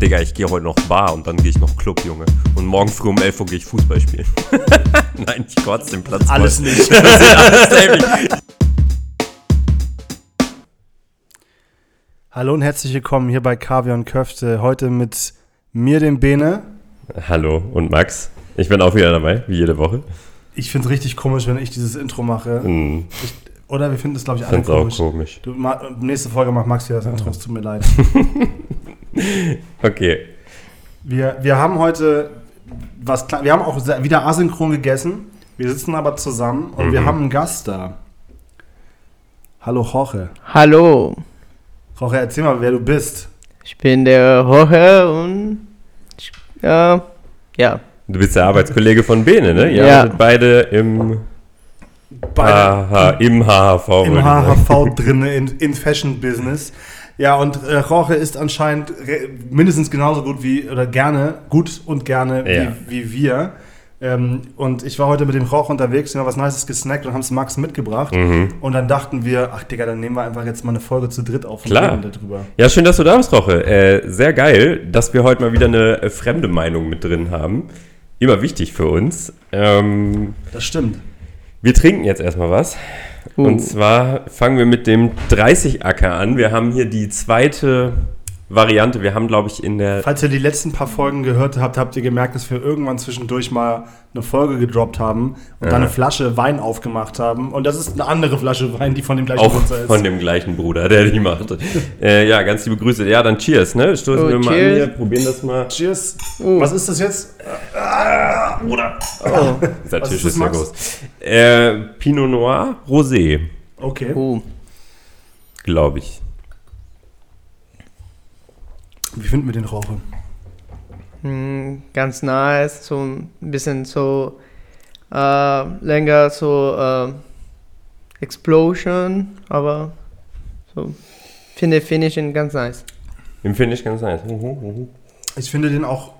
Digga, ich gehe heute noch Bar und dann gehe ich noch Club, Junge. Und morgen früh um 11 Uhr gehe ich Fußball spielen. Nein, ich kotze den Platz Alles voll. nicht. Alles. Hallo und herzlich willkommen hier bei Kaviar und Köfte. Heute mit mir, dem Bene. Hallo und Max. Ich bin auch wieder dabei, wie jede Woche. Ich finde es richtig komisch, wenn ich dieses Intro mache. Hm, Ich, oder wir finden es, glaube ich, alle find's auch komisch. komisch. Du, ma, nächste Folge macht Max wieder das Intro, es tut mir leid. Okay. Wir, wir haben heute was klar, wir haben auch wieder asynchron gegessen. Wir sitzen aber zusammen und wir Mhm. haben einen Gast da. Hallo Jorge. Hallo, Jorge, erzähl mal, wer du bist. ich bin der Jorge und ich, äh, ja, Du bist der Arbeitskollege von Bene, ne? Ihr Ja. arbeitet beide im, Beide HH, im HHV. im. HHV drin, in, in Fashion Business. Ja, und äh, Jorge ist anscheinend mindestens genauso gut wie, oder gerne, gut und gerne Ja. wie, wie wir. Ähm, und ich war heute mit dem Jorge unterwegs, wir haben was Nices gesnackt und haben es Max mitgebracht. Mhm. Und dann dachten wir, ach Digga, dann nehmen wir einfach jetzt mal eine Folge zu dritt auf und Klar. reden darüber. Ja, schön, dass du da bist, Roche. Äh, sehr geil, dass wir heute mal wieder eine äh, fremde Meinung mit drin haben. Immer wichtig für uns. Ähm, Das stimmt. wir trinken jetzt erstmal was. Uh. Und zwar fangen wir mit dem 30-Acker an. Wir haben hier die zweite Variante. Wir haben, glaube ich, in der. Falls ihr die letzten paar Folgen gehört habt, habt ihr gemerkt, dass wir irgendwann zwischendurch mal eine Folge gedroppt haben und Ja. dann eine Flasche Wein aufgemacht haben. Und das ist eine andere Flasche Wein, die von dem gleichen Auch Nutzer ist. von dem gleichen Bruder, der die macht. äh, ja, ganz liebe Grüße. Ja, dann Cheers, ne? Stoßen Oh, wir mal an cheers. hier, probieren das mal. Cheers. Uh. Was ist das jetzt? Ah, Bruder. oh, Dieser Was Tisch ist ja groß. Äh, Pinot Noir Rosé, Okay. uh, glaube ich. Wie finden wir den Rauche? mm, ganz nice, so ein bisschen so äh, länger so äh, Explosion, aber so finde Finishen ganz nice. Den finde ich ganz nice. Mhm, mhm. Ich finde den auch,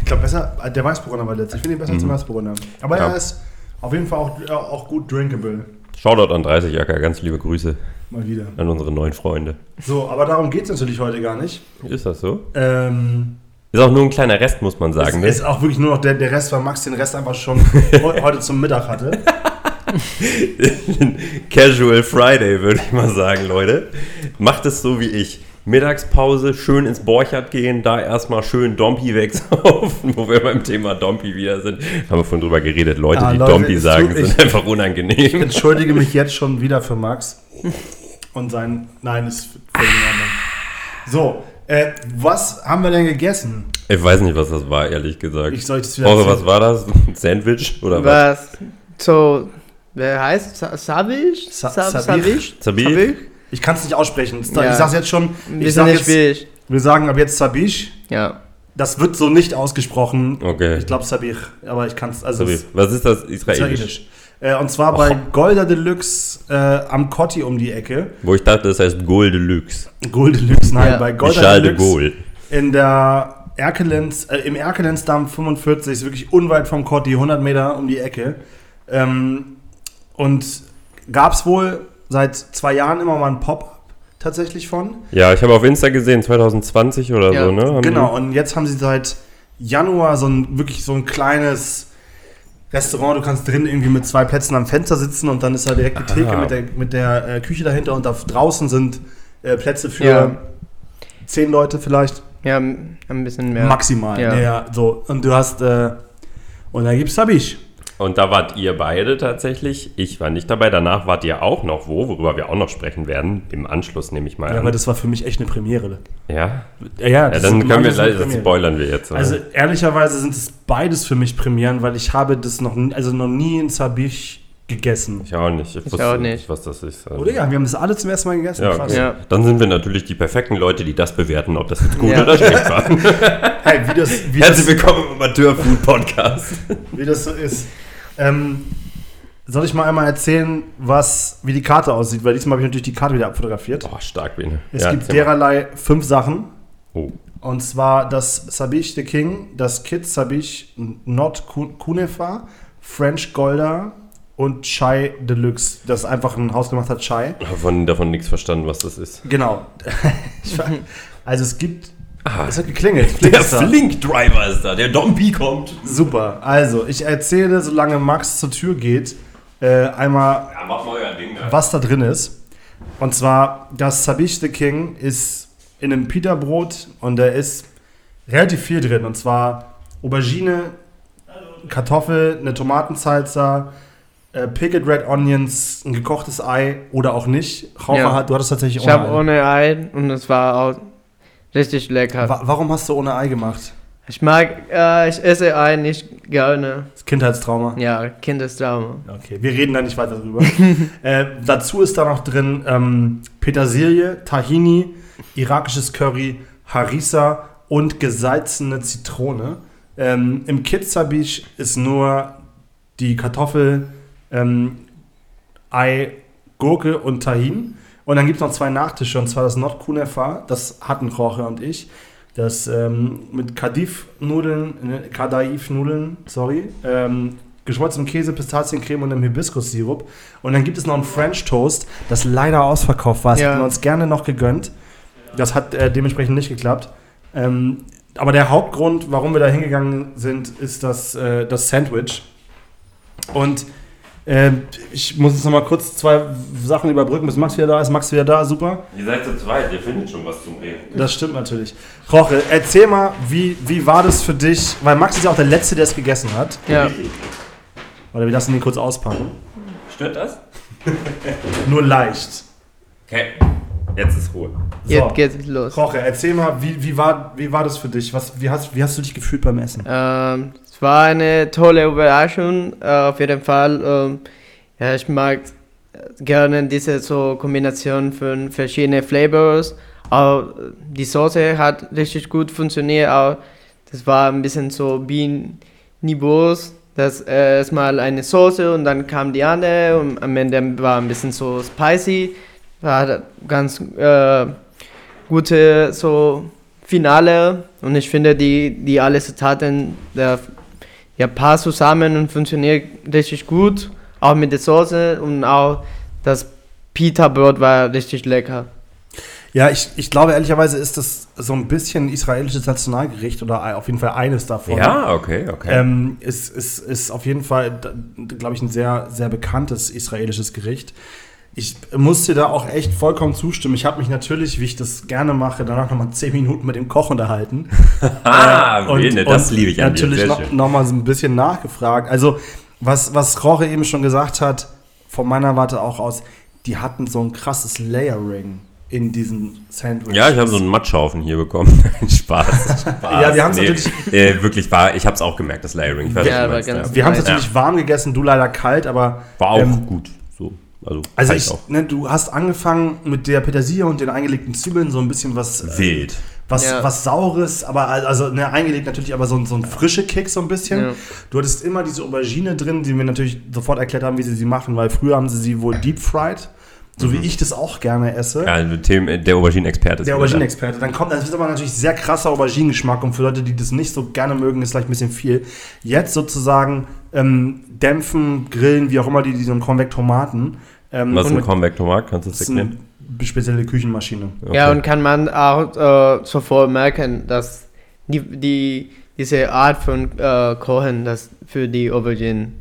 ich glaube, besser, der Weißburgunder war letztes. Ich finde ihn besser als der Weißburgunder. Aber Mhm. Ja. er ist auf jeden Fall auch, auch gut drinkable. Shoutout an 30 Acker, ganz liebe Grüße Mal wieder. an unsere neuen Freunde. So, aber darum geht es natürlich heute gar nicht. Ist das so? Ähm, Ist auch nur ein kleiner Rest, muss man sagen. es Ne? ist auch wirklich nur noch der, der Rest, weil Max den Rest einfach schon heu- heute zum Mittag hatte. Casual Friday, würde ich mal sagen, Leute. Macht es so wie ich. Mittagspause, schön ins Borchardt gehen, da erstmal schön Dompi wegsaufen, wo wir beim Thema Dompi wieder sind. Haben wir vorhin drüber geredet. Leute, Ah, die Leute, Dompi sagen, tut- sind ich- einfach unangenehm. Entschuldige mich jetzt schon wieder für Max. Und sein. Nein, ist völlig in Ordnung. So, äh, was haben wir denn gegessen? Ich weiß nicht, was das war, ehrlich gesagt. Ich soll das wieder erzählen. was war das? Ein Sandwich oder was? Was? So, wer heißt Sa- Savish? Sa- Sabich? Sabich? Ich kann es nicht aussprechen. Ich Ja. sag's jetzt schon. Ich bisschen sag jetzt, schwierig. wir sagen ab jetzt Sabish. Ja. Das wird so nicht ausgesprochen. Okay. Ich glaube Sabich, aber ich kann es. Also Sabich. es Was ist das? ist Israelisch? israelisch. Äh, und zwar bei Golda Deluxe äh, am Kotti um die Ecke. Wo ich dachte, das heißt Gold Deluxe. Gold Deluxe, nein, Ja. bei Golda de Deluxe. Gaulle. In der Erkelenz, äh, im Erkelenzdamm 45, ist wirklich unweit vom Kotti, 100 Meter um die Ecke. Ähm, und gab es wohl seit zwei Jahren immer mal ein Pop-up tatsächlich von. Ja, ich habe auf Insta gesehen, 2020 oder Ja, so, ne? Haben Genau, und jetzt haben sie seit Januar so ein wirklich so ein kleines Restaurant. Du kannst drin irgendwie mit zwei Plätzen am Fenster sitzen und dann ist da direkt die Theke mit der, mit der äh, Küche dahinter und da draußen sind äh, Plätze für Ja. zehn Leute vielleicht. Ja, ein bisschen mehr. Maximal. Ja. Ja. so. Und du hast, äh, und da gibt's Sabisch. Und da wart ihr beide tatsächlich. Ich war nicht dabei. Danach wart ihr auch noch wo, worüber wir auch noch sprechen werden. Im Anschluss nehme ich mal Ja, an. aber das war für mich echt eine Premiere. ja? Ja, ja, ja das dann ist- können wir eine gleich, das Premiere. spoilern wir jetzt. oder? Also ehrlicherweise sind es beides für mich Premieren, weil ich habe das noch, nie- also noch nie in Sabisch gegessen. ich auch nicht. Ich, Ich wusste auch nicht. was das ist. Also. Oder ja, wir haben das alle zum ersten Mal gegessen. Ja, Krass. okay. Ja. Dann sind wir natürlich die perfekten Leute, die das bewerten, ob das jetzt gut Ja. oder schlecht war. Hey, wie das, wie Herzlich das, willkommen im Amateur-Food-Podcast. wie das so ist. Ähm, soll ich mal einmal erzählen, was, wie die Karte aussieht? Weil diesmal habe ich natürlich die Karte wieder abfotografiert. Boah, stark, Bene. Es Ja, gibt mal. dererlei fünf Sachen. Oh. Und zwar das Sabich the King, das Kid Sabich Not Ku- Kunefa, French Golda und Chai Deluxe. Das ist einfach ein hausgemachter Chai. Davon, davon nichts verstanden, was das ist. Genau. Also es gibt Es hat geklingelt. Der. Flink-Driver ist da, der Dompi kommt. Super. Also, ich erzähle, solange Max zur Tür geht, äh, einmal, Ja, mach mal euer Ding da. was da drin ist. Und zwar, das Sabiche the King ist in einem Pita-Brot und da ist relativ viel drin. Und zwar Aubergine, Kartoffel, eine Tomatensalsa, äh, Pickled Red Onions, ein gekochtes Ei oder auch nicht. Raucher Ja. hat, du hattest tatsächlich Ich habe Ei. ohne Ei und es war auch richtig lecker. Wa warum hast du ohne Ei gemacht? Ich mag, äh, ich esse Ei nicht gerne. Das Kindheitstrauma. Ja, Kindestrauma. Okay, wir reden da nicht weiter drüber. äh, dazu ist da noch drin ähm, Petersilie, Tahini, irakisches Curry, Harissa und gesalzene Zitrone. Ähm, Im Kitzabish ist nur die Kartoffel, ähm, Ei, Gurke und Tahin. Und dann gibt es noch zwei Nachtische, und zwar das Not Kunefa, das hatten Jorge und ich. Das ähm, mit Kadif-Nudeln, ne, Kadaif-Nudeln, sorry, ähm, geschmolzenem Käse, Pistaziencreme und einem Hibiskussirup. Und dann gibt es noch einen French Toast, das leider ausverkauft war. Das Ja. hätten wir uns gerne noch gegönnt. Das hat äh, dementsprechend nicht geklappt. Ähm, aber der Hauptgrund, warum wir da hingegangen sind, ist das, äh, das Sandwich. Und äh, ich muss jetzt noch mal kurz zwei Sachen überbrücken, bis Max wieder da ist. Max wieder da, super. Ihr seid zu zweit, ihr findet schon was zum Reden. Das stimmt natürlich. Roche, erzähl mal, wie, wie war das für dich? Weil Max ist ja auch der Letzte, der es gegessen hat. Ja, Oder wir lassen ihn kurz auspacken. Stört das? Nur leicht. Okay, jetzt ist Ruhe. So, jetzt geht's los. Roche, erzähl mal, wie, wie, war, wie war das für dich? Was, wie, hast, wie hast du dich gefühlt beim Essen? Ähm, war eine tolle Überraschung, äh, auf jeden Fall. Ähm, ja, ich mag gerne diese so Kombination von verschiedenen Flavors. Auch die Soße hat richtig gut funktioniert. Auch das war ein bisschen so wie Niveaus. Das äh, erstmal eine Soße und dann kam die andere und am Ende war ein bisschen so spicy. War ganz äh, gute so Finale und ich finde die die alle Zutaten der ja passt zusammen und funktioniert richtig gut auch mit der Soße und auch das Pita Brot war richtig lecker Ja, ich, ich glaube, ehrlicherweise ist das so ein bisschen ein israelisches Nationalgericht oder auf jeden Fall eines davon. Ja, okay, okay. Ähm, ist, ist, ist auf jeden Fall, glaube ich, ein sehr, sehr bekanntes israelisches Gericht. Ich muss dir da auch echt vollkommen zustimmen. Ich habe mich natürlich, wie ich das gerne mache, danach nochmal zehn Minuten mit dem Koch unterhalten. ah, Und- Bene, das und liebe ich an dir. Natürlich Sehr noch, schön. noch mal so ein bisschen nachgefragt. Also, was, was Roche eben schon gesagt hat, von meiner Warte auch aus, die hatten so ein krasses Layering in diesem Sandwich. Ja, ich habe so einen Matschhaufen hier bekommen. Spaß, Spaß. Ja, wir haben's natürlich- Äh, wirklich war, ich habe es auch gemerkt, das Layering. Ich weiß, Ja, was du war meinst, ganz- ja. Wir haben es Ja. natürlich warm gegessen, du leider kalt, aber War auch ähm, gut. So, also, Also ich, ne, du hast angefangen mit der Petersilie und den eingelegten Zwiebeln, so ein bisschen was, äh, Wild. was, Ja. was Saures, aber al- also ne, eingelegt natürlich, aber so, ein- so ein frische Kick so ein bisschen. Ja. Du hattest immer diese Aubergine drin, die mir natürlich sofort erklärt haben, wie sie sie machen, weil früher haben sie sie wohl deep fried, so wie ich das auch gerne esse. Mhm. Ja, also Tim, der Auberginen-Experte ist Der. Aubergine-Experte. Dann kommt, das ist aber natürlich sehr krasser Auberginengeschmack und für Leute, die das nicht so gerne mögen, ist vielleicht ein bisschen viel. Jetzt sozusagen ähm, dämpfen, grillen, wie auch immer, die, die so einen Konvektomaten. Ähm, Was ist ein Konvektomat? Kannst du ist erklären? eine spezielle Küchenmaschine. ja und kann man auch äh, sofort merken dass die, die diese Art von äh, Kochen das für die Aubergine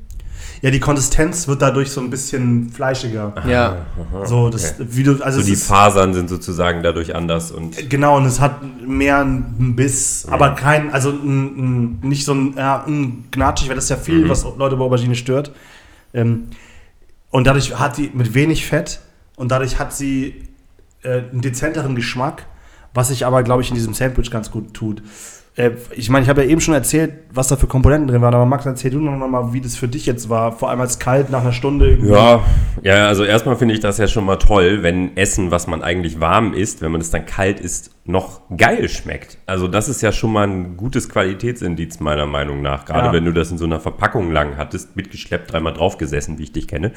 Ja, die Konsistenz wird dadurch so ein bisschen fleischiger. ja So, das, wie du, also So es die ist, Fasern sind sozusagen dadurch anders und genau, und es hat mehr einen Biss, Mhm. aber kein, also ein, ein, nicht so ein, ja, ein gnatschig, weil das ist ja viel, Mhm. was Leute bei Aubergine stört. Ähm, und dadurch hat die mit wenig Fett und dadurch hat sie äh, einen dezenteren Geschmack, was sich aber, glaube ich, in diesem Sandwich ganz gut tut. Äh, ich meine, ich habe ja eben schon erzählt, was da für Komponenten drin waren, aber Max, erzähl du noch mal, wie das für dich jetzt war, vor allem als kalt nach einer Stunde. irgendwie. Ja, ja, also erstmal finde ich das ja schon mal toll, wenn Essen, was man eigentlich warm isst, wenn man es dann kalt isst, noch geil schmeckt. Also das ist ja schon mal ein gutes Qualitätsindiz meiner Meinung nach. Gerade Ja. wenn du das in so einer Verpackung lang hattest, mitgeschleppt, dreimal draufgesessen, wie ich dich kenne.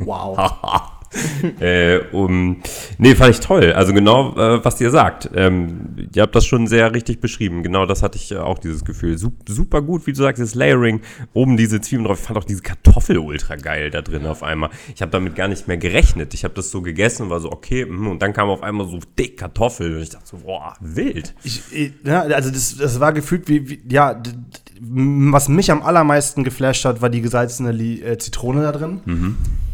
Wow. äh, um, nee, fand ich toll. Also genau, äh, was ihr sagt. Ähm, ihr habt das schon sehr richtig beschrieben. Genau das hatte ich äh, auch, dieses Gefühl. Sup super gut, wie du sagst, das Layering, oben diese Zwiebeln drauf. Ich fand auch diese Kartoffel ultra geil da drin auf einmal. Ich habe damit gar nicht mehr gerechnet. Ich habe das so gegessen und war so, okay, mm, und dann kam auf einmal so dick Kartoffel und ich dachte so, boah, wild. Ich, ja, also das, das war gefühlt wie, wie ja, was mich am allermeisten geflasht hat, war die gesalzene äh, Zitrone da drin,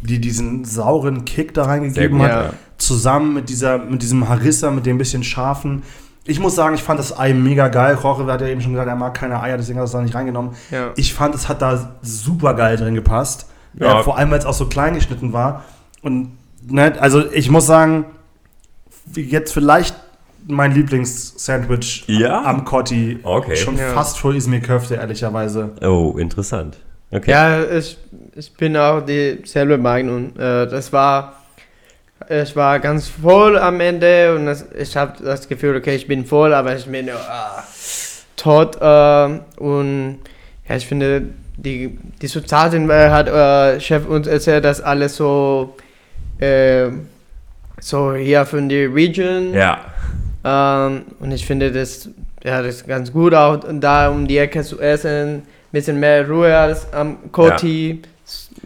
die diesen sauren Kick da reingegeben gut, hat, ja. zusammen mit dieser, mit diesem Harissa, mit dem bisschen scharfen. Ich muss sagen, ich fand das Ei mega geil. Roche hat ja eben schon gesagt, er mag keine Eier, deswegen hat er es da nicht reingenommen. Ja. Ich fand, es hat da super geil drin gepasst. Ja. Vor allem, weil es auch so klein geschnitten war. Und ne, also ich muss sagen, wie jetzt vielleicht mein Lieblings-Sandwich Ja? am Cotti. Okay. Schon Ja. fast vor Izmir Köfte, ehrlicherweise. Oh, interessant. Okay. Ja, ich, ich bin auch dieselbe Meinung. Äh, das war, ich war ganz voll am Ende und das, ich habe das Gefühl, okay, ich bin voll, aber ich bin ah, tot. Äh, und ja, ich finde, die, die äh, hat äh, Chef uns erzählt, dass alles so, äh, so hier von der Region. Ja. Ähm, und ich finde das, ja, das ist ganz gut auch da um die Ecke zu essen. Bisschen mehr Ruhe als am Koti.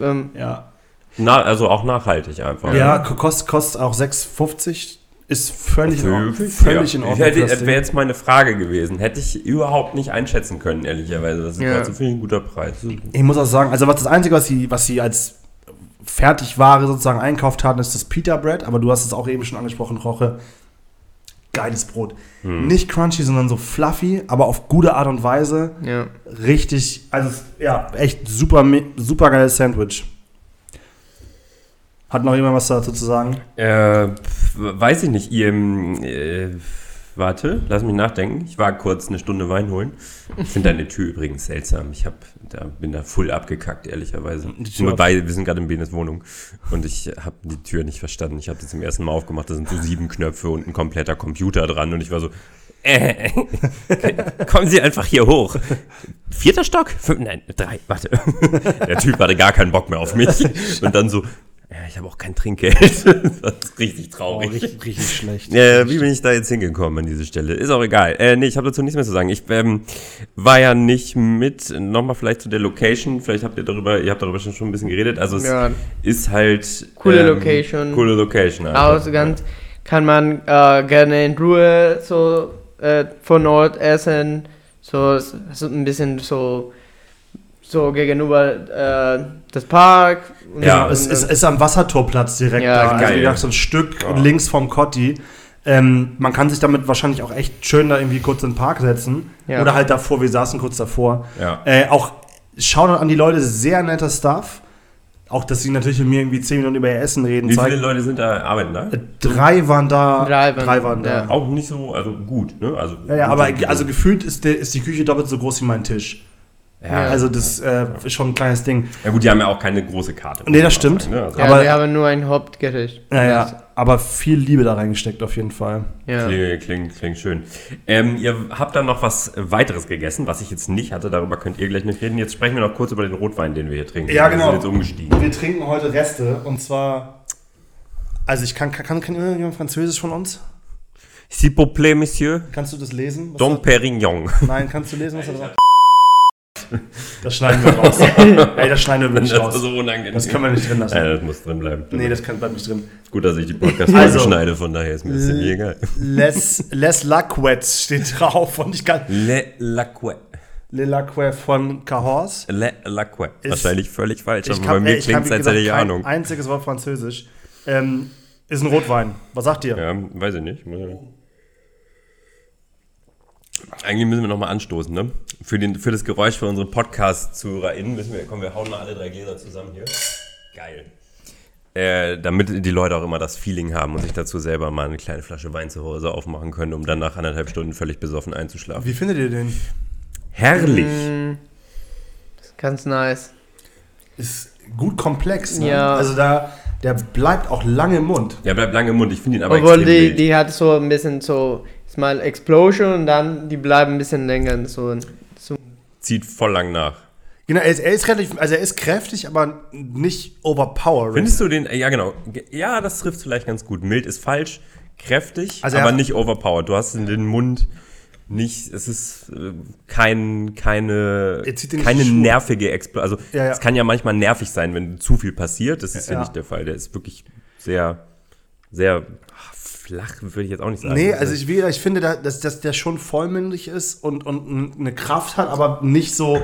Ähm, Ja. Na, also auch nachhaltig einfach. Ja, kostet, kostet auch 6,50. Ist völlig, in, Ordnung- Völlig, völlig in ja. Ordnung. Hätte, wäre jetzt meine Frage gewesen. Hätte ich überhaupt nicht einschätzen können, ehrlicherweise. Das ist Ja. finde ich ein guter Preis. Ich muss auch sagen, also was das Einzige, was sie, was sie als Fertigware sozusagen einkauft hatten, ist das Pita Bread, aber du hast es auch eben schon angesprochen, Roche. Geiles Brot. Hm. Nicht crunchy, sondern so fluffy, aber auf gute Art und Weise. ja. Richtig, also ja, echt super, super geiles Sandwich. Hat noch jemand was dazu zu sagen? Äh, weiß ich nicht. Ihr, äh, warte, lass mich nachdenken. Ich war kurz eine Stunde Wein holen. Ich finde deine Tür übrigens seltsam. Ich hab, da, bin da voll abgekackt, ehrlicherweise. Nur weil wir sind gerade in Benes Wohnung und ich habe die Tür nicht verstanden. Ich habe die zum ersten Mal aufgemacht. Da sind so sieben Knöpfe und ein kompletter Computer dran und ich war so. Äh, kommen Sie einfach hier hoch. Vierter Stock? Fünf, nein, drei, warte. Der Typ hatte gar keinen Bock mehr auf mich. Und dann so, ja, ich habe auch kein Trinkgeld. Das ist richtig traurig. Oh, richtig, richtig schlecht. Äh, wie bin ich da jetzt hingekommen an diese Stelle? Ist auch egal. Äh, nee, ich habe dazu nichts mehr zu sagen. Ich ähm, war ja nicht mit, nochmal vielleicht zu der Location, vielleicht habt ihr darüber, ihr habt darüber schon, schon ein bisschen geredet. Also es Ja. ist halt Coole Location. Coole Location. einfach. Auch ganz, kann man äh, gerne in Ruhe so äh, von Ort essen. So, ist ein bisschen so, so gegenüber äh, das Park. Und Ja, Es ist, ist am Wassertorplatz direkt Ja, da. Also geil. wie gesagt, so ein Stück Ja. links vom Cotti. Ähm, man kann sich damit wahrscheinlich auch echt schön da irgendwie kurz in den Park setzen. Ja. Oder halt davor, wir saßen kurz davor. Ja. Äh, auch Shoutout an die Leute, sehr netter Stuff. Auch, dass sie natürlich mit mir irgendwie 10 Minuten über ihr Essen reden. Wie viele Zeigt, Leute sind da, arbeiten da? äh, drei waren da. Drei waren- waren da. ja. Auch nicht so, also gut, ne? Also, Ja, ja, gut, aber gut. also gefühlt ist, der, ist die Küche doppelt so groß wie mein Tisch. Ja, Also das äh, ist schon ein kleines Ding. ja gut, die haben ja auch keine große Karte. Nee, das stimmt. sagen, ne? Also, Ja, aber- wir haben nur ein Hauptgericht. Ja, ja, aber viel Liebe da reingesteckt auf jeden Fall. Ja. Klingt, klingt, klingt schön. Ähm, ihr habt dann noch was weiteres gegessen, was ich jetzt nicht hatte. Darüber könnt ihr gleich nicht reden. Jetzt sprechen wir noch kurz über den Rotwein, den wir hier trinken. Ja, Wir genau. sind jetzt umgestiegen. Wir trinken heute Reste und zwar. Also ich kann, kann, kann irgendjemand Französisch von uns? S'il vous plaît, Monsieur. Kannst du das lesen? Dom Perignon. Nein, kannst du lesen, was da drauf Das schneiden wir raus. Ey, das schneiden wir wirklich Das raus. so unangenehm. Das können wir nicht drin lassen. Ja, das muss drin bleiben. Nee, das kann, bleibt nicht drin. Gut, dass ich die podcast Also- schneide, von daher ist mir das ziemlich egal. Les, Les Lacquets steht drauf und ich kann. Le Lacouet. Le Lacquet von Cahors. Le Lacouet. Ist- Wahrscheinlich völlig falsch, aber kann, bei mir klingt es, als hätte ich Ahnung. einziges Wort Französisch. Ähm, ist ein Rotwein. Was sagt ihr? Ja, weiß ich nicht. Eigentlich müssen wir nochmal anstoßen, ne? Für, den, für das Geräusch für unsere Podcast-ZuhörerInnen müssen wir, komm, wir hauen mal alle drei Gläser zusammen hier. Geil. Äh, damit die Leute auch immer das Feeling haben und sich dazu selber mal eine kleine Flasche Wein zu Hause aufmachen können, um dann nach anderthalb Stunden völlig besoffen einzuschlafen. Wie findet ihr den? Herrlich! Mm, das ist ganz nice. Ist gut komplex. Ne? Ja. Also da, der bleibt auch lange im Mund. Der bleibt lange im Mund, ich finde ihn aber Obwohl extrem die, wild. die hat so ein bisschen so, ist mal Explosion und dann die bleiben ein bisschen länger. So, so Zieht voll lang nach. Genau, er ist, er ist relativ, also er ist kräftig, aber nicht overpowering. Findest du den, ja genau, ja, das trifft vielleicht ganz gut. Mild ist falsch, kräftig, Also aber er- nicht overpowered. Du hast in den Mund nicht, es ist äh, kein, keine, Er keine nervige Explosion. Also Ja, ja. es kann ja manchmal nervig sein, wenn zu viel passiert. Das ist ja, Ja. nicht der Fall. Der ist wirklich sehr, sehr flach, würde ich jetzt auch nicht sagen. Nee, also ich, wie gesagt, ich finde, da- dass, dass der schon vollmündig ist und, und eine Kraft hat, aber nicht so.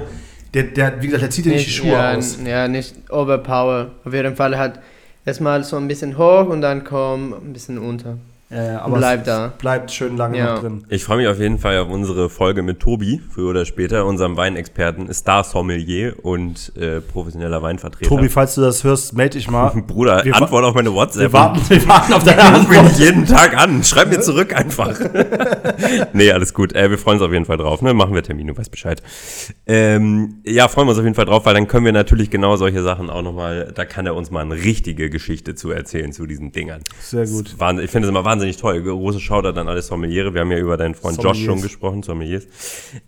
Der, der, wie gesagt, der zieht dir nicht die Schuhe ja, aus. Ja, nicht overpower. Auf jeden Fall hat erstmal so ein bisschen hoch und dann komm ein bisschen unter. Ja, ja, Und bleib es da. Bleibt schön lange Ja. noch drin. Ich freue mich auf jeden Fall auf unsere Folge mit Tobi, früher oder später, unserem Weinexperten, Star-Sommelier und äh, professioneller Weinvertreter. Tobi, falls du das hörst, melde dich mal. Bruder, Wir Antwort auf meine WhatsApp. Wir warten, wir warten auf deine mich Antwort. nicht jeden Tag an. Schreib mir zurück einfach. nee, alles gut. Äh, wir freuen uns auf jeden Fall drauf. Ne? Machen wir Termin, du weißt Bescheid. Ähm, ja, freuen wir uns auf jeden Fall drauf, weil dann können wir natürlich genau solche Sachen auch nochmal, da kann er uns mal eine richtige Geschichte zu erzählen zu diesen Dingern. Sehr gut. Wahnsinn- Ich finde es immer wahnsinnig toll. Große Shoutout an alle Sommeliere. Wir haben ja über deinen Freund Josh Sommeliers. schon gesprochen, Sommeliers.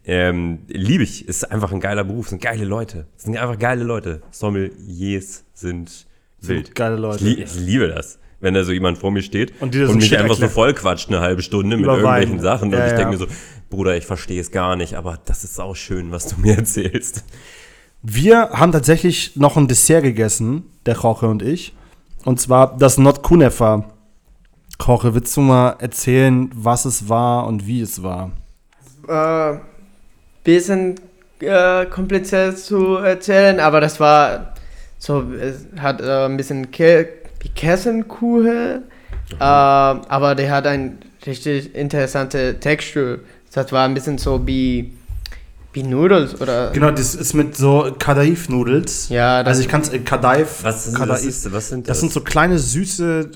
Ähm, liebe ich. Ist einfach ein geiler Beruf. Sind geile Leute. Sind einfach geile Leute. Sommeliers sind wild. geile Leute. Ich, ich liebe das. Wenn da so jemand vor mir steht Und so mich Shit einfach so erklärt. voll quatscht eine halbe Stunde mit Wein. irgendwelchen Sachen. Ja, und ich ja. denke mir so, Bruder, ich verstehe es gar nicht, aber das ist auch schön, was du mir erzählst. Wir haben tatsächlich noch ein Dessert gegessen, der Koche und ich. Und zwar das Not Kunefa. Koche, willst du mal erzählen, was es war und wie es war? Äh, bisschen äh, kompliziert zu erzählen, aber das war so, es hat äh, ein bisschen Kä wie Käsenkuchen, äh, aber der hat ein richtig interessante Textur. Das war ein bisschen so wie, wie Nudels oder. Genau, das ist mit so Kadaif-Nudels. Ja, das Also ich kann es, äh, Kadaif, Was, was, Kadaif. ist, was sind Das das? sind so kleine süße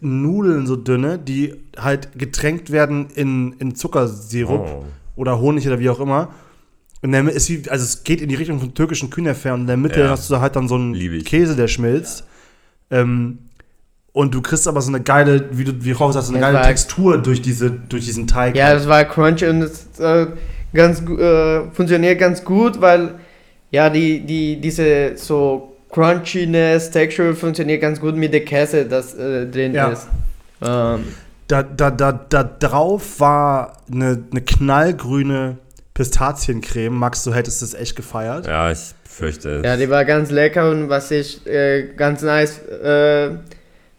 Nudeln, so dünne, die halt getränkt werden in, in Zuckersirup Oh. oder Honig oder wie auch immer. Und dann ist wie, also es geht in die Richtung vom türkischen Kühnerfer und in der Mitte Ja. hast du halt dann so einen. Käse, der schmilzt. Ähm, und du kriegst aber so eine geile, wie du wie Rauch sagst, so eine Ja, geile Textur durch, diese, durch diesen Teig. Ja, das war crunchy und es äh, ganz, äh, funktioniert ganz gut, weil ja, die, die, diese so Crunchiness, Texture funktioniert ganz gut mit der Käse, das äh, drin Ja. ist. Ähm, Da, da, da, da drauf war eine, eine knallgrüne Pistaziencreme. Max, du hättest es echt gefeiert. Ja, ich fürchte es. ja, die war ganz lecker und was ich äh, ganz nice äh,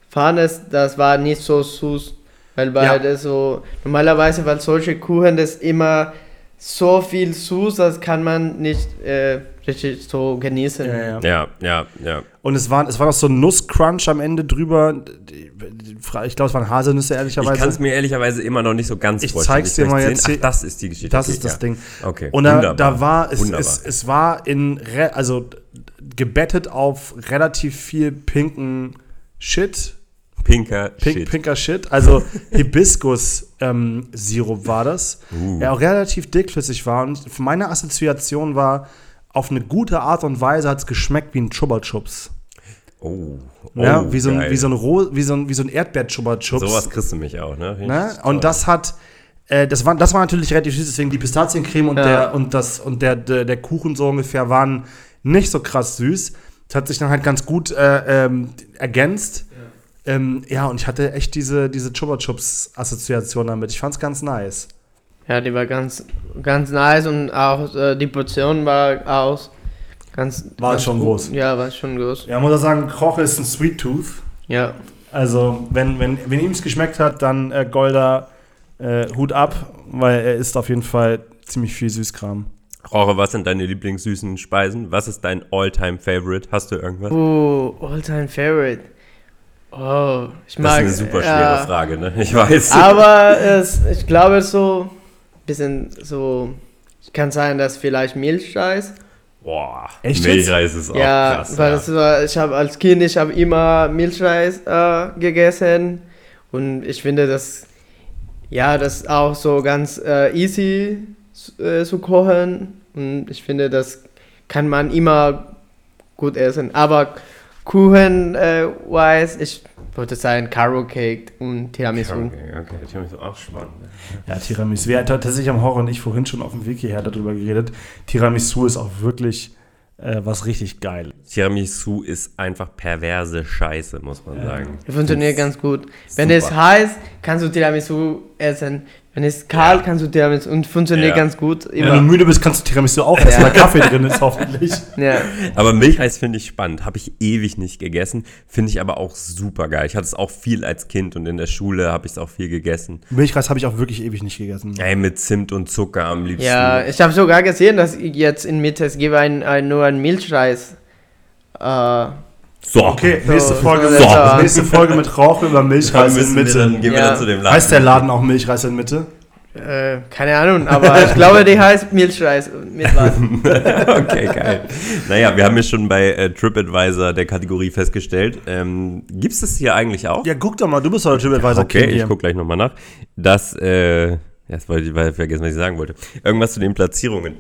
fand, ist, das war nicht so süß. Weil bei Ja. das so, normalerweise, weil solche Kuchen das immer so viel süß, das kann man nicht äh, richtig so genießen. Ja, ja. Ja, ja, ja. Und es war, es war noch so ein Nusscrunch am Ende drüber. Ich glaube, es waren Haselnüsse, Ich kann es ehrlicherweise. mir ehrlicherweise immer noch nicht so ganz Ich vorstellen. zeig's dir mal jetzt. Ach, das ist die Geschichte. Das Okay, ist das ja. Ding. Okay, Und da, da war es, Wunderbar. es, es war in, re, also gebettet auf relativ viel pinken Shit. Pinker Pink, Shit. Pinker Shit. Also Hibiskus-Sirup war das. Uh. Der auch relativ dickflüssig war. Und meine Assoziation war, auf eine gute Art und Weise hat es geschmeckt wie ein Chupa Chups. Oh, Ja, oh, wie so ein, geil. wie so ein, Roh, wie so ein, wie so ein Erdbeer-Chupa Chups. Sowas kriegst du mich auch, ne? Ne? Und das hat, äh, das, war, das war natürlich relativ süß, deswegen die Pistaziencreme und, Ja. der, und, das, und der, der, der Kuchen so ungefähr waren nicht so krass süß. Das hat sich dann halt ganz gut äh, ähm, ergänzt. Ja. Ähm, ja, und ich hatte echt diese, diese Chupa Chups-Assoziation damit. Ich fand's ganz nice. Ja, die war ganz, ganz nice und auch äh, die Portion war auch ganz. War ganz schon gut. groß. Ja, war schon groß. Ja, muss ich sagen, Koche ist ein Sweet Tooth. Ja. Also, wenn, wenn, wenn ihm es geschmeckt hat, dann äh, Golda äh, Hut ab, weil er isst auf jeden Fall ziemlich viel Süßkram. Roche, was sind deine Lieblingssüßen Speisen? Was ist dein All-Time-Favorite? Hast du irgendwas? Oh, all-time favorite. Oh, ich das mag. ist eine super schwere ja, Frage, ne? Ich weiß. Aber es, ich glaube so bisschen so. Ich kann sagen, dass vielleicht Milchreis. Boah, Echt jetzt? Milchreis ist auch ja, krass. weil ja. das war, ich habe als Kind, ich habe immer Milchreis äh, gegessen und ich finde das, ja, das ist auch so ganz äh, easy äh, zu kochen und ich finde, das kann man immer gut essen. Aber Kuchen äh, wise, ich würde sagen Carrot Cake und Tiramisu. Okay, okay, das ist auch spannend. Ja, Tiramisu. Wir hatten tatsächlich am Horror und ich vorhin schon auf dem Weg hierher darüber geredet. Tiramisu ist auch wirklich äh, was richtig geil. Tiramisu ist einfach perverse Scheiße, muss man sagen. Funktioniert ganz gut. Wenn es heiß, kannst du Tiramisu essen. Wenn es kalt, Ja. kannst du Tiramisu und funktioniert Ja. ganz gut. Wenn du Immer. müde bist, kannst du Tiramisu auch essen, Ja. weil Kaffee drin ist hoffentlich. Ja. Aber Milchreis finde ich spannend. Habe ich ewig nicht gegessen. Finde ich aber auch super geil. Ich hatte es auch viel als Kind und in der Schule habe ich es auch viel gegessen. Milchreis habe ich auch wirklich ewig nicht gegessen. Ey, mit Zimt und Zucker am liebsten. ja, ich habe sogar gesehen, dass jetzt in Mitte es gibt ein, ein, nur ein Milchreis. Äh, So, Okay, So, nächste Folge, so, nächste Folge mit Rauch über Milchreis in wir, dann Mitte. gehen wir Ja. dann zu dem Laden. Heißt der Laden auch Milchreis in Mitte? äh, keine Ahnung, aber ich glaube, die heißt Milchreis mit okay, geil. Naja, wir haben ja schon bei äh, TripAdvisor der Kategorie festgestellt. Ähm, Gibt es das hier eigentlich auch? Ja, guck doch mal, du bist doch der TripAdvisor Okay, ich gucke gleich nochmal nach. Das, äh, jetzt wollte ich weil ich vergessen, was ich sagen wollte. Irgendwas zu den Platzierungen.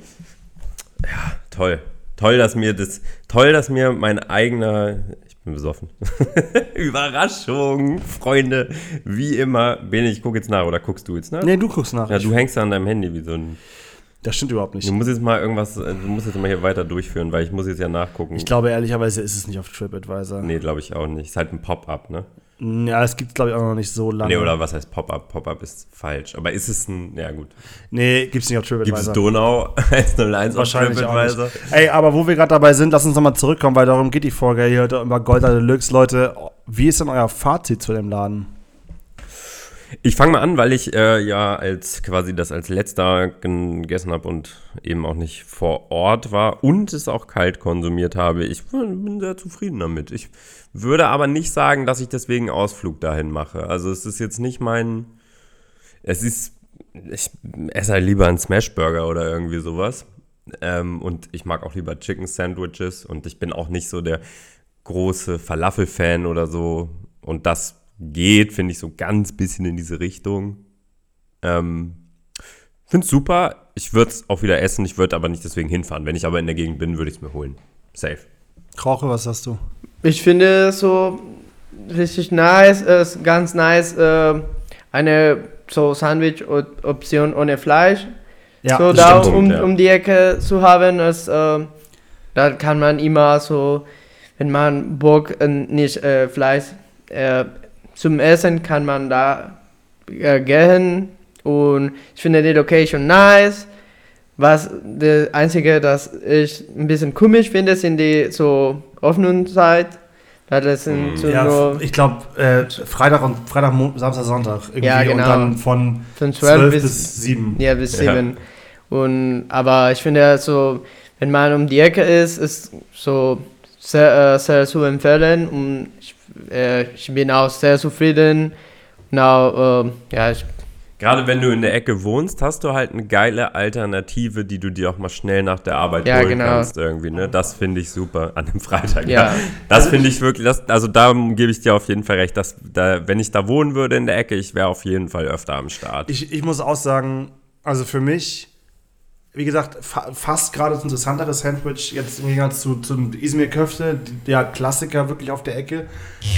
Ja, toll. Toll, dass mir das, toll, dass mir mein eigener, ich bin besoffen. Überraschung, Freunde, wie immer, bin ich, guck jetzt nach, oder guckst du jetzt nach? Nee, du guckst nach. Ja, du hängst an deinem Handy wie so ein, Das stimmt überhaupt nicht. du musst jetzt mal irgendwas, äh, du musst jetzt mal hier weiter durchführen, weil ich muss jetzt ja nachgucken. Ich glaube ehrlicherweise ist es nicht auf TripAdvisor. Nee, glaube ich auch nicht. Ist halt ein Pop-up, ne? Ja, es gibt glaube ich auch noch nicht so lange. Nee, oder was heißt Pop-up? Pop-up ist falsch. Aber ist es ein, ja gut. Nee, gibt's nicht auf Gibt es TripAdvisor. Donau 101 auf Wahrscheinlich nicht. TripAdvisor? Ey, aber wo wir gerade dabei sind, lass uns nochmal zurückkommen, weil darum geht die Folge hier heute über Golda Deluxe. Leute, wie ist denn euer Fazit zu dem Laden? Ich fange mal an, weil ich äh, ja als quasi das als letzter gegessen habe und eben auch nicht vor Ort war und es auch kalt konsumiert habe. Ich bin sehr zufrieden damit. Ich würde aber nicht sagen, dass ich deswegen Ausflug dahin mache. Also es ist jetzt nicht mein. Es ist. Ich esse halt lieber einen Smashburger oder irgendwie sowas. Ähm, und ich mag auch lieber Chicken Sandwiches und ich bin auch nicht so der große Falafel-Fan oder so. Und das geht, finde ich, so ganz bisschen in diese Richtung. Ähm, finde es super. Ich würde es auch wieder essen. Ich würde aber nicht deswegen hinfahren. Wenn ich aber in der Gegend bin, würde ich es mir holen. Safe. Krauche, was hast du? Ich finde so richtig nice, ist ganz nice, äh, eine so Sandwich-Option ohne Fleisch. Ja, so da stimmt. um, Ja. um die Ecke zu haben, ist, äh, da kann man immer so, wenn man Bock äh, nicht äh, Fleisch äh, zum Essen, kann man da äh, gehen und ich finde die Location nice. Was das Einzige, das ich ein bisschen komisch finde, sind die so offenen Zeit. Da das sind so Ja, nur ich glaube, äh, Freitag und Freitag, Samstag, Sonntag. Irgendwie Ja, Und genau. dann von von 12, 12 bis, bis 7. Ja, bis Ja. sieben. Und, aber ich finde so, wenn man um die Ecke ist, ist so sehr, äh, sehr zu empfehlen und ich, äh, ich bin auch sehr zufrieden. Und auch, äh, ja, ich, Gerade wenn du in der Ecke wohnst, hast du halt eine geile Alternative, die du dir auch mal schnell nach der Arbeit Ja, holen genau. kannst irgendwie. Ne? Das finde ich super an dem Freitag. Ja. Das finde ich wirklich, das, also da gebe ich dir auf jeden Fall recht, dass da, wenn ich da wohnen würde in der Ecke, ich wäre auf jeden Fall öfter am Start. Ich, ich muss auch sagen, also für mich, wie gesagt, fa fast gerade das interessantere Sandwich, jetzt im Gegensatz zu, zum Izmir Köfte, der Klassiker wirklich auf der Ecke.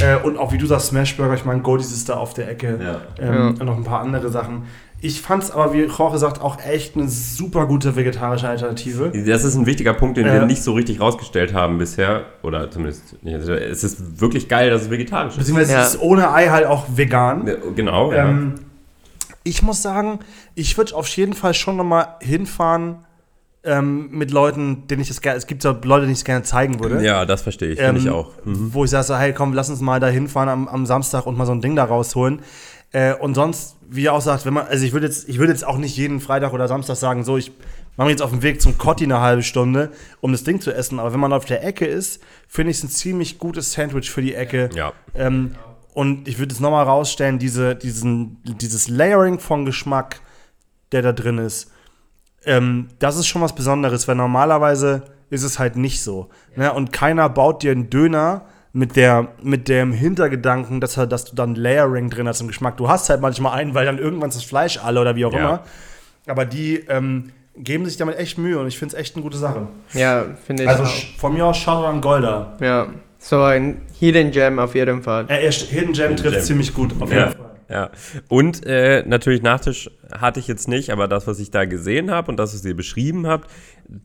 Äh, und auch wie du sagst, Smashburger, ich meine, Goldies ist da auf der Ecke. Ja. Ähm, Ja. Und noch ein paar andere Sachen. Ich fand es aber, wie Jorge sagt, auch echt eine super gute vegetarische Alternative. Das ist ein wichtiger Punkt, den wir Ja. nicht so richtig rausgestellt haben bisher. Oder zumindest nicht. Also Es ist wirklich geil, dass es vegetarisch ist. Beziehungsweise Ja. es ist ohne Ei halt auch vegan. Genau, ja. Ähm, ich muss sagen, ich würde auf jeden Fall schon nochmal hinfahren ähm, mit Leuten, denen ich das gerne, es gibt so Leute, denen ich es gerne zeigen würde. ja, das verstehe ich, finde Ähm, ich auch. Mhm. Wo ich sage, so, hey, komm, lass uns mal da hinfahren am, am Samstag und mal so ein Ding da rausholen. Äh, und sonst, wie ihr auch sagt, wenn man, also ich würde jetzt, ich würde jetzt auch nicht jeden Freitag oder Samstag sagen, so, ich mache mich jetzt auf den Weg zum Cotti eine halbe Stunde, um das Ding zu essen. Aber wenn man auf der Ecke ist, finde ich es ein ziemlich gutes Sandwich für die Ecke. Ja. Ähm, und ich würde es nochmal rausstellen, diese, diesen, dieses Layering von Geschmack, der da drin ist, ähm, das ist schon was Besonderes, weil normalerweise ist es halt nicht so. Ne? Und keiner baut dir einen Döner mit, der, mit dem Hintergedanken, dass, er, dass du dann Layering drin hast im Geschmack. Du hast halt manchmal einen, weil dann irgendwann ist das Fleisch alle oder wie auch Ja. immer. Aber die ähm, geben sich damit echt Mühe und ich finde es echt eine gute Sache. ja, finde ich Also auch. von mir aus Shoutout an Golda. Ja, so ein Hidden Gem auf jeden Fall. Äh, er- Hidden Gem Hidden trifft Gem. ziemlich gut, auf Ja. jeden Fall. Ja. Und äh, natürlich Nachtisch hatte ich jetzt nicht, aber das, was ich da gesehen habe und das, was ihr beschrieben habt,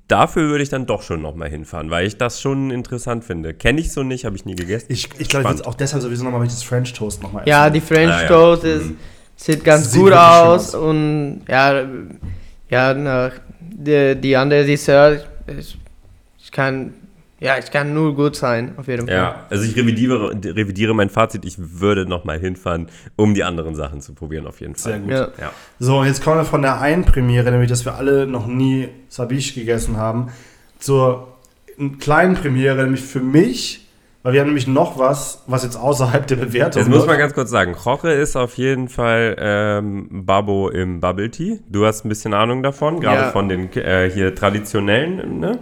dafür würde ich dann doch schon nochmal hinfahren, weil ich das schon interessant finde. Kenne ich so nicht, habe ich nie gegessen. Ich, ich glaube, ich würde auch deshalb sowieso nochmal, weil ich das French Toast nochmal Ja, die French Ah, ja. Toast ist, sieht ganz Sieht gut aus aus. und ja, ja na, die, die andere Dessert, ich, ich kann, ja, ich kann nur gut sein, auf jeden Fall. Ja, also ich revidiere, revidiere mein Fazit, ich würde nochmal hinfahren, um die anderen Sachen zu probieren, auf jeden Fall. Sehr gut. Ja. Ja. So, und jetzt kommen wir von der einen Premiere, nämlich dass wir alle noch nie Sabiche gegessen haben, zur kleinen Premiere, nämlich für mich, weil wir haben nämlich noch was, was jetzt außerhalb der Bewertung Jetzt muss läuft. man ganz kurz sagen, Roche ist auf jeden Fall ähm, Babbo im Bubble Tea. Du hast ein bisschen Ahnung davon, gerade Ja. von den äh, hier traditionellen, ne?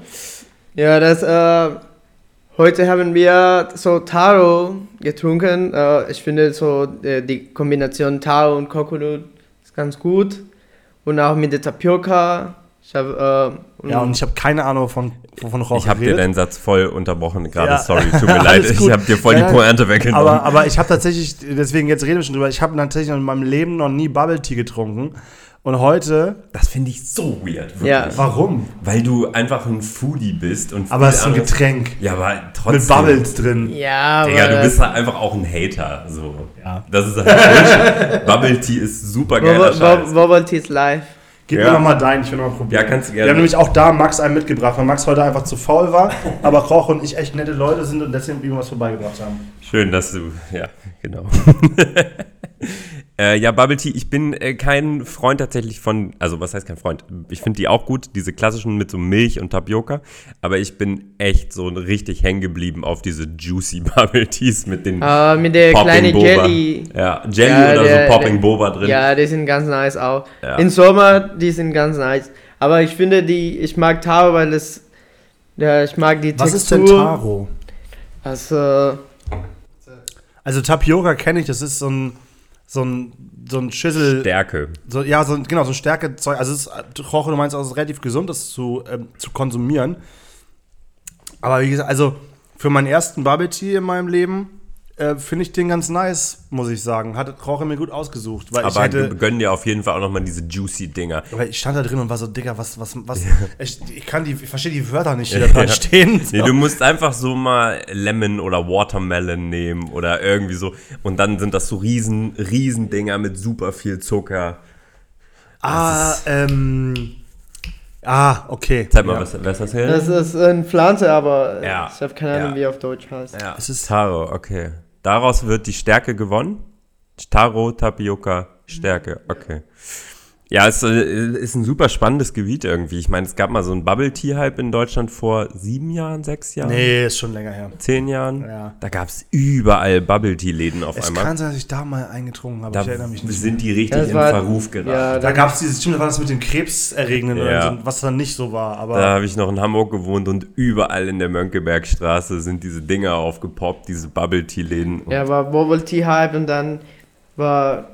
Ja, das, äh, heute haben wir so Taro getrunken. Äh, ich finde so äh, die Kombination Taro und Coconut ist ganz gut. Und auch mit der Tapioca. Ich habe, äh, Ja, und ich habe keine Ahnung, von, wovon Roche Ich habe dir deinen Satz voll unterbrochen gerade, Ja. sorry, tut mir leid, ich habe dir voll Ja, die Pointe weggenommen. Aber, aber ich habe tatsächlich, deswegen jetzt reden wir schon drüber, ich habe tatsächlich in meinem Leben noch nie Bubble Tea getrunken. Und heute, das finde ich so weird, wirklich. Ja. warum? Weil du einfach ein Foodie bist und Aber es ist ein anderes- Getränk Ja, aber trotzdem. mit Bubbles drin. ja, Digga, aber du bist halt einfach auch ein Hater. So. Ja. Das ist halt. Bubble Tea ist super geiler Scheiß. Bubble Tea ist live. Gib Ja. mir noch mal deinen, ich will noch mal probieren. Ja, kannst du gerne. Wir haben nämlich auch da Max einen mitgebracht, weil Max heute einfach zu faul war, aber Koch und ich echt nette Leute sind und deswegen ihm was vorbeigebracht haben. Schön, dass du. Ja, genau. äh, ja, Bubble Tea, ich bin äh, kein Freund tatsächlich von. Also, was heißt kein Freund? Ich finde die auch gut, diese klassischen mit so Milch und Tapioca. Aber ich bin echt so richtig hängen geblieben auf diese juicy Bubble Teas mit den. Äh, mit der Popping kleinen Boba. Jelly. Ja, Jelly Ja, oder der- so Popping der- Boba drin. Ja, die sind ganz nice auch. Ja. Im Sommer, die sind ganz nice. Aber ich finde die, ich mag Taro, weil es, ja, ich mag die Was ist Textur. denn Taro? Also, Also Tapioca kenne ich, das ist so ein so ein so ein Schüssel, Stärke. so, ja, so genau, so ein Stärkezeug. Also es ist, Koch, du meinst auch, es ist relativ gesund, das zu, ähm, zu konsumieren. Aber wie gesagt, also für meinen ersten Bubble Tea in meinem Leben äh, finde ich den ganz nice, muss ich sagen. Hat Koch mir gut ausgesucht, weil ich Aber hätte gönn dir auf jeden Fall auch nochmal diese juicy Dinger. Weil ich stand da drin und war so, Digga, was, was, was, ich, ich kann die, ich verstehe die Wörter nicht, die da dran stehen. Nee, du musst einfach so mal Lemon oder Watermelon nehmen oder irgendwie so. Und dann sind das so riesen, riesen Dinger mit super viel Zucker. ah, ähm, ah, okay. Zeig mal, ja. was, was das hier das ist eine Pflanze, aber Ja. ich habe keine Ahnung, Ja. wie auf Deutsch heißt. Ja, Es ist- Taro, okay. Daraus wird die Stärke gewonnen. Taro, Tapioca, Stärke, okay. Ja, es äh, ist ein super spannendes Gebiet irgendwie. Ich meine, es gab mal so einen Bubble-Tea-Hype in Deutschland vor sieben Jahren, sechs Jahren, Nee, ist schon länger her. zehn Jahren. Ja. Da gab es überall Bubble-Tea-Läden auf Es einmal. kann sein, dass ich da mal eingetrunken habe. Da ich erinnere mich nicht. sind die richtig Das in war- Verruf geraten. Ja, Da gab es dieses, stimmt, da war das mit den Krebserregenden, Ja. oder so, was dann nicht so war. Aber Da habe ich noch in Hamburg gewohnt und überall in der Mönckebergstraße sind diese Dinger aufgepoppt, diese Bubble-Tea-Läden. ja, war Bubble Tea Hype und dann war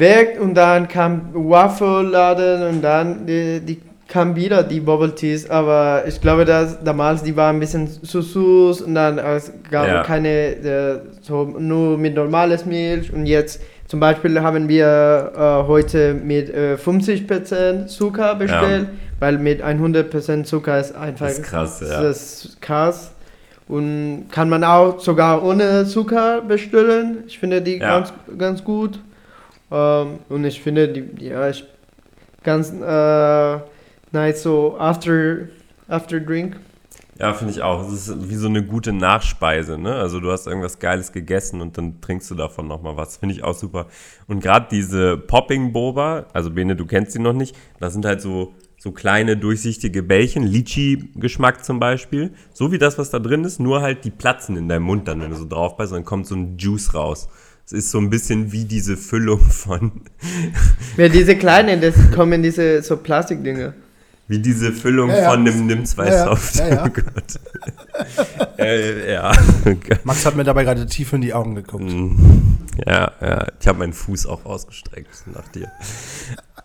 weg und dann kam Waffle-Laden und dann die, die kam wieder die Bubble Teas, aber ich glaube, dass damals die waren ein bisschen zu süß und dann es gab Ja. keine äh, so nur mit normales Milch und jetzt zum Beispiel haben wir äh, heute mit äh, 50% Zucker bestellt, weil mit 100% Zucker ist einfach Das ist krass, ja. das ist krass. Und kann man auch sogar ohne Zucker bestellen. Ich finde die Ja. ganz, ganz gut. Ähm, und ich finde die, ja, ich, ganz äh, nice so after, after drink. Ja, finde ich auch. Es ist wie so eine gute Nachspeise, ne? Also du hast irgendwas Geiles gegessen und dann trinkst du davon nochmal was. Finde ich auch super. Und gerade diese Popping Boba, also Bene, du kennst die noch nicht, das sind halt so, so kleine durchsichtige Bällchen, Litchi-Geschmack zum Beispiel. So wie das, was da drin ist, nur halt die platzen in deinem Mund dann, wenn du so drauf beißt, dann kommt so ein Juice raus. Es ist so ein bisschen wie diese Füllung von, Ja, diese kleinen, das kommen diese so Plastikdinge. Wie diese Füllung Ja, ja. von einem Nimm 2 Ja, ja. Soft. Ja, ja. Oh Gott. äh, ja. Max hat mir dabei gerade tief in die Augen geguckt. Mm, Ja, ja. Ich habe meinen Fuß auch ausgestreckt nach dir.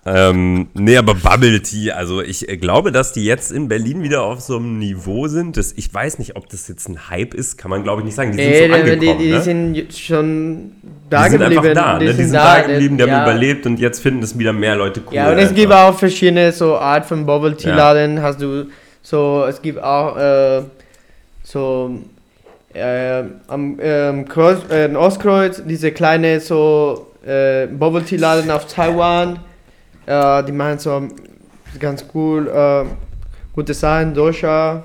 Ähm, nee, aber Bubble Tea, also ich äh, glaube, dass die jetzt in Berlin wieder auf so einem Niveau sind. Das, ich weiß nicht, ob das jetzt ein Hype ist, kann man glaube ich nicht sagen. Die sind Ey, so angekommen, die, die ne? sind schon da die sind geblieben. einfach da, ne? die, sind da, da geblieben, die ja. haben überlebt und jetzt finden es wieder mehr Leute cool. Ja, und es gibt auch verschiedene so Art von Bubble Tea Ja. Hast du so, es gibt auch äh, so äh, am ähm, Kreuz, äh, Ostkreuz diese kleine so äh, Bubble Tea Laden auf Taiwan. Die machen so ganz cool, äh, gute Sachen, Dosha.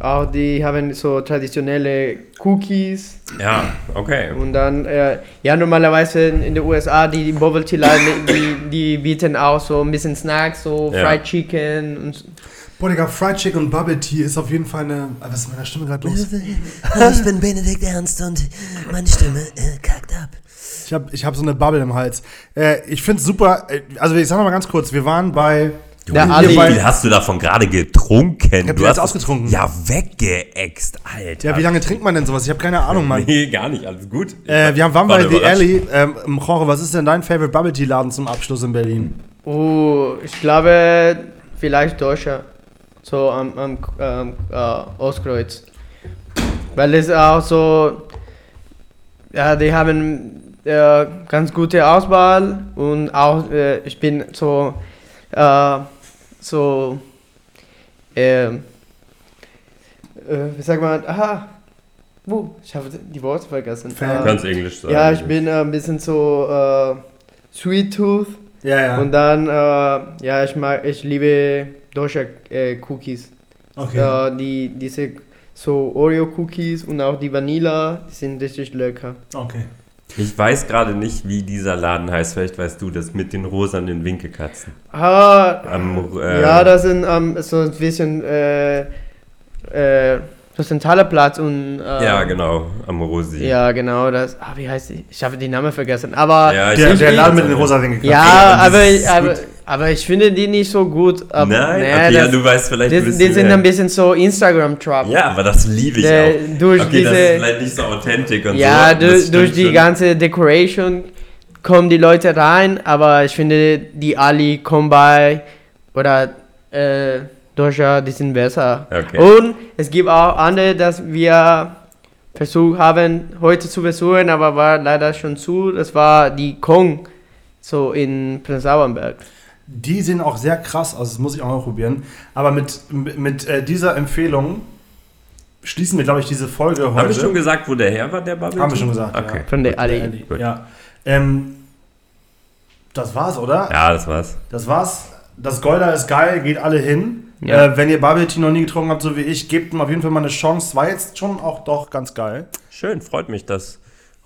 Auch die haben so traditionelle Cookies. Ja, okay. Und dann, äh, ja, normalerweise in, in den USA, die, die Bubble Tea Laden, die, die bieten auch so ein bisschen Snacks, so Ja. Fried Chicken und so. Boah, Digga, Fried Chicken und Bubble Tea ist auf jeden Fall eine. Was ist mit meiner Stimme gerade los? Ich bin Benedikt Ernst und meine Stimme äh, kackt ab. Ich habe ich hab so eine Bubble im Hals. Äh, ich finde es super. äh, Also, ich sag mal ganz kurz: Wir waren bei. Der Wie Ali. viel hast du davon gerade getrunken? hab du hast ausgetrunken. Ja, weggeext, Alter. Ja, wie lange trinkt man denn sowas? Ich habe keine Ahnung, Mann. Nee, gar nicht, alles gut. Äh, wir haben, waren War bei The. Alley. Ähm, Jorge, was ist denn dein Favorite Bubble Tea Laden zum Abschluss in Berlin? Oh, ich glaube, vielleicht Deutscher. So am, am ähm, äh, Ostkreuz. Weil es auch so, ja, die haben äh, ganz gute Auswahl und auch, äh, ich bin so, äh, so, ähm, äh, wie sagt man, aha, wo? Ich habe die Worte vergessen. Äh, kannst Englisch sagen. ja, ich bin äh, ein bisschen so äh, Sweet Tooth. Ja, ja. Und dann, äh, ja, ich mag, ich liebe deutsche äh, Cookies. okay. Äh, die, diese so Oreo-Cookies und auch die Vanilla, die sind richtig lecker. okay. Ich weiß gerade nicht, wie dieser Laden heißt. Vielleicht weißt du das mit den rosanen Winkelkatzen. Ah, Am, äh, ja, das sind ähm, so ein bisschen, äh, äh, das zentrale Platz und, äh, Ja, genau, am Rosi. Ja, genau, das, ah, wie heißt die? Ich habe den Namen vergessen, aber, Ja, ich Der, der Laden mit den rosa Winkeln. ja, aber, aber. Aber ich finde die nicht so gut. Aber, Nein, nee, okay, ja, das- du weißt vielleicht die, die sind ein bisschen so Instagram-Trap. Ja, aber das liebe ich Der- auch. durch okay, das diese- ist vielleicht nicht so authentisch und Ja, so. das durch, durch die schon. ganze Decoration kommen die Leute rein, aber ich finde, die Ali Combine oder äh, Dosha, die sind besser. Okay. Und es gibt auch andere, dass wir versucht haben, heute zu besuchen, aber war leider schon zu. Das war die Kong, so in Prenzlauenberg. Die sehen auch sehr krass aus, das muss ich auch mal probieren. Aber mit, mit äh, dieser Empfehlung schließen wir, glaube ich, diese Folge heute. Haben wir schon gesagt, wo der her war, der Bubble Haben wir schon gesagt. Okay. Von der Ali. Ja. Ähm, das war's, oder? Ja, das war's. Das war's. Das Golder ist geil, geht alle hin. Ja. Äh, wenn ihr Bubble Tea noch nie getrunken habt, so wie ich, gebt ihm auf jeden Fall mal eine Chance. War jetzt schon auch doch ganz geil. Schön, freut mich, dass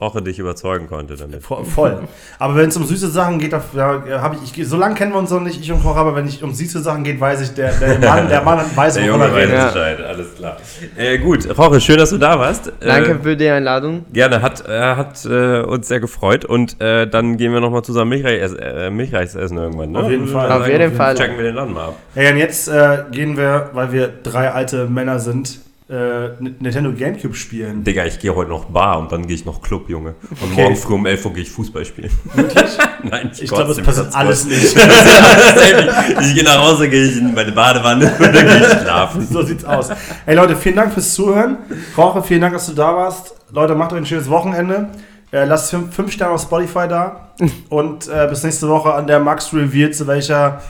Roche dich überzeugen konnte damit. Vo- Voll. aber wenn es um süße Sachen geht, da, da habe ich, ich, so lange kennen wir uns noch nicht, ich und Koch, aber wenn es um süße Sachen geht, weiß ich, der, der Mann, der Mann weiß, Der Junge weiß redet. Ja. Bescheid, alles klar. Äh, gut, Roche, schön, dass du da warst. Danke Äh, für die Einladung. Gerne, hat, äh, hat äh, uns sehr gefreut und äh, dann gehen wir nochmal zusammen Milchreis, äh, Milchreis essen irgendwann. Ne? Auf jeden Fall. Auf jeden Fall. Checken wir den Laden mal ab. Ja, und jetzt äh, gehen wir, weil wir drei alte Männer sind, äh, Nintendo Gamecube spielen. Digga, ich gehe heute noch Bar und dann gehe ich noch Club, Junge. Und Okay. morgen früh um 11 Uhr gehe ich Fußball spielen. Wirklich? Nein, Ich glaube, das passiert alles nicht. ich gehe nach Hause, gehe ich in meine Badewanne und dann gehe ich schlafen. so sieht's aus. Ey Leute, vielen Dank fürs Zuhören. Roche, vielen Dank, dass du da warst. Leute, macht euch ein schönes Wochenende. Äh, lasst fünf, fünf Sterne auf Spotify da. Und äh, bis nächste Woche an der Max Reveal, zu welcher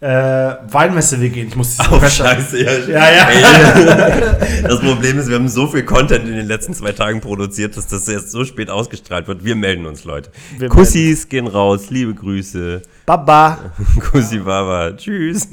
äh, Weinmesse wir gehen. Ich muss diese Oh, scheiße, ja. Ja, ja. Ey, das Problem ist, wir haben so viel Content in den letzten zwei Tagen produziert, dass das jetzt so spät ausgestrahlt wird. Wir melden uns, Leute. Wir Kussis gehen raus, liebe Grüße. Baba. Kussi Baba. Tschüss.